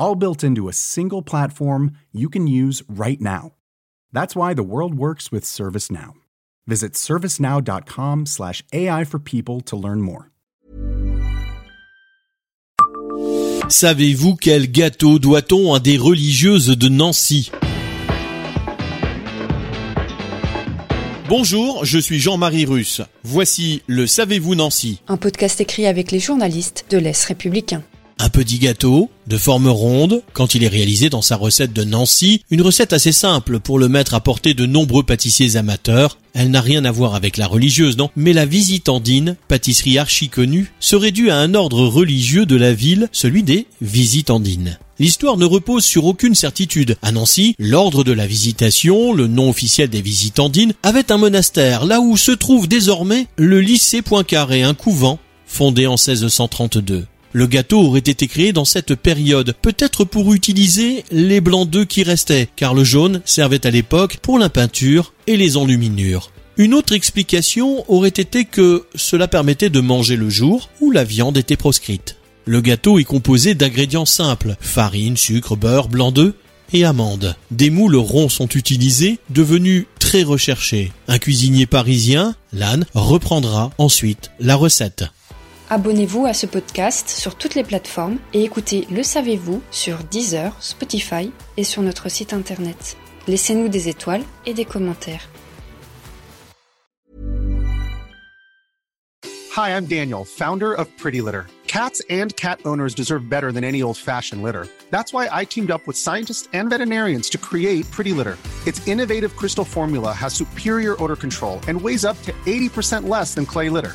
all built into a single platform you can use right now. That's why the world works with ServiceNow. Visit servicenow.com/slash AI for people to learn more. Savez-vous quel gâteau doit-on à des religieuses de Nancy? Bonjour, je suis Jean-Marie Russe. Voici le Savez-vous Nancy Un podcast écrit avec les journalistes de l'Est républicain. Un petit gâteau, de forme ronde, quand il est réalisé dans sa recette de Nancy, une recette assez simple pour le mettre à portée de nombreux pâtissiers amateurs. Elle n'a rien à voir avec la religieuse, non, mais la visitandine, pâtisserie archi connue, serait due à un ordre religieux de la ville, celui des visitandines. L'histoire ne repose sur aucune certitude. À Nancy, l'ordre de la visitation, le nom officiel des visitandines, avait un monastère, là où se trouve désormais le lycée Poincaré, un couvent, fondé en 1632. Le gâteau aurait été créé dans cette période, peut-être pour utiliser les blancs d'œufs qui restaient, car le jaune servait à l'époque pour la peinture et les enluminures. Une autre explication aurait été que cela permettait de manger le jour où la viande était proscrite. Le gâteau est composé d'ingrédients simples, farine, sucre, beurre, blanc d'œufs et amandes. Des moules ronds sont utilisés, devenus très recherchés. Un cuisinier parisien, Lannes, reprendra ensuite la recette. Abonnez-vous à ce podcast sur toutes les plateformes et écoutez Le Savez-vous sur Deezer, Spotify et sur notre site internet. Laissez-nous des étoiles et des commentaires. Hi, I'm Daniel, founder of Pretty Litter. Cats and cat owners deserve better than any old-fashioned litter. That's why I teamed up with scientists and veterinarians to create Pretty Litter. Its innovative crystal formula has superior odor control and weighs up to 80% less than clay litter.